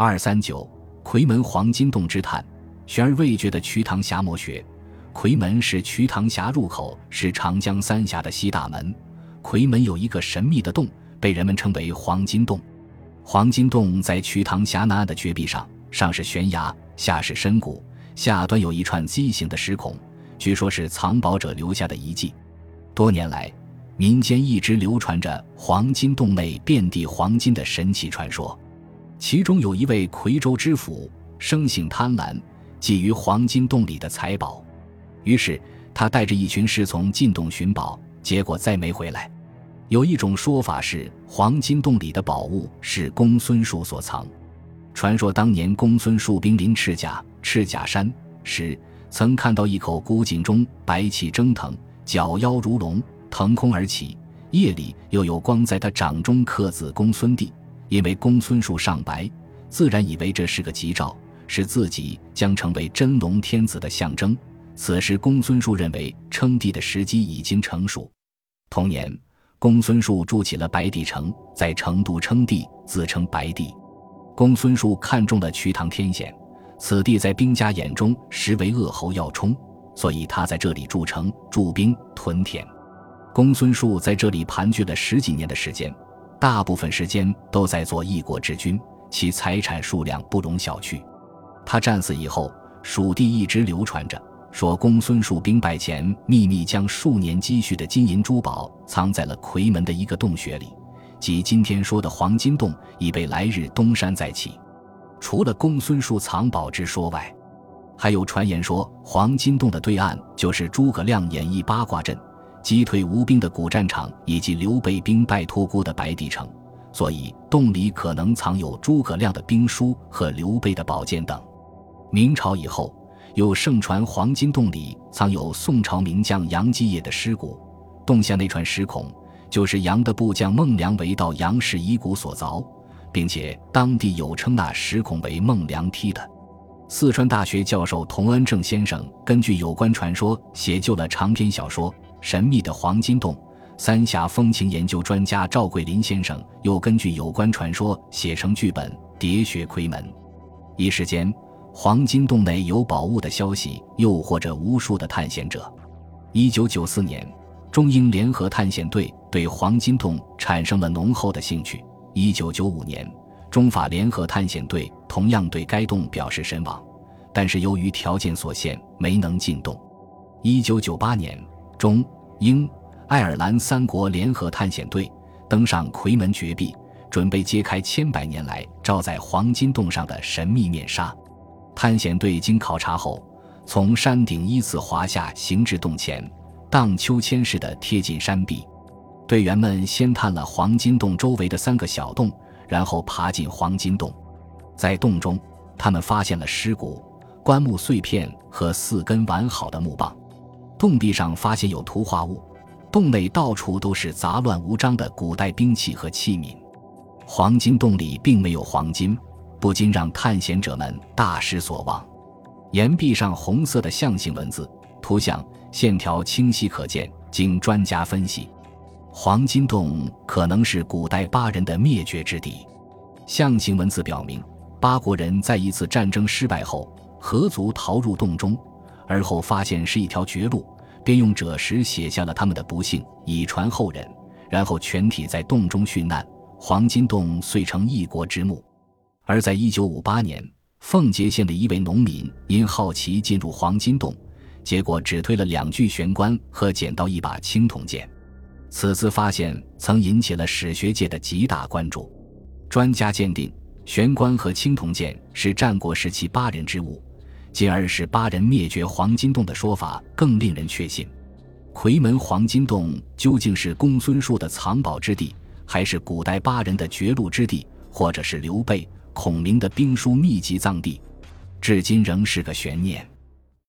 二三九夔门黄金洞之探，悬而未决的瞿塘峡魔穴。夔门是瞿塘峡入口，是长江三峡的西大门。夔门有一个神秘的洞，被人们称为黄金洞。黄金洞在瞿塘峡南岸的绝壁上，上是悬崖，下是深谷，下端有一串畸形的石孔，据说是藏宝者留下的遗迹。多年来，民间一直流传着黄金洞内遍地黄金的神奇传说。其中有一位夔州知府，生性贪婪，觊觎黄金洞里的财宝，于是他带着一群侍从进洞寻宝，结果再没回来。有一种说法是，黄金洞里的宝物是公孙述所藏。传说当年公孙述兵临赤甲赤甲山时，曾看到一口古井中白气蒸腾，角腰如龙，腾空而起；夜里又有光在他掌中刻字“公孙帝”。因为公孙述上白，自然以为这是个吉兆，是自己将成为真龙天子的象征。此时，公孙述认为称帝的时机已经成熟。同年，公孙述筑起了白帝城，在成都称帝，自称白帝。公孙述看中了瞿塘天险，此地在兵家眼中实为恶侯要冲，所以他在这里筑城、驻兵、屯田。公孙述在这里盘踞了十几年的时间。大部分时间都在做一国之君，其财产数量不容小觑。他战死以后，蜀地一直流传着说，公孙述兵败前，秘密将数年积蓄的金银珠宝藏在了夔门的一个洞穴里，即今天说的黄金洞，以备来日东山再起。除了公孙述藏宝之说外，还有传言说，黄金洞的对岸就是诸葛亮演绎八卦阵。击退吴兵的古战场，以及刘备兵败托孤的白帝城，所以洞里可能藏有诸葛亮的兵书和刘备的宝剑等。明朝以后，又盛传黄金洞里藏有宋朝名将杨基业的尸骨，洞下那串石孔就是杨的部将孟良为到杨氏遗骨所凿，并且当地有称那石孔为孟良梯的。四川大学教授童恩正先生根据有关传说写就了长篇小说。神秘的黄金洞，三峡风情研究专家赵桂林先生又根据有关传说写成剧本《喋血窥门》。一时间，黄金洞内有宝物的消息诱惑着无数的探险者。一九九四年，中英联合探险队对黄金洞产生了浓厚的兴趣。一九九五年，中法联合探险队同样对该洞表示神往，但是由于条件所限，没能进洞。一九九八年。中、英、爱尔兰三国联合探险队登上夔门绝壁，准备揭开千百年来罩在黄金洞上的神秘面纱。探险队经考察后，从山顶依次滑下，行至洞前，荡秋千似的贴近山壁。队员们先探了黄金洞周围的三个小洞，然后爬进黄金洞。在洞中，他们发现了尸骨、棺木碎片和四根完好的木棒。洞壁上发现有图画物，洞内到处都是杂乱无章的古代兵器和器皿。黄金洞里并没有黄金，不禁让探险者们大失所望。岩壁上红色的象形文字，图像线条清晰可见。经专家分析，黄金洞可能是古代巴人的灭绝之地。象形文字表明，巴国人在一次战争失败后，合族逃入洞中。而后发现是一条绝路，便用赭石写下了他们的不幸，以传后人。然后全体在洞中殉难，黄金洞遂成一国之墓。而在一九五八年，奉节县的一位农民因好奇进入黄金洞，结果只推了两具玄棺和捡到一把青铜剑。此次发现曾引起了史学界的极大关注。专家鉴定，玄棺和青铜剑是战国时期巴人之物。进而使巴人灭绝黄金洞的说法更令人确信。夔门黄金洞究竟是公孙述的藏宝之地，还是古代巴人的绝路之地，或者是刘备、孔明的兵书秘籍藏地，至今仍是个悬念。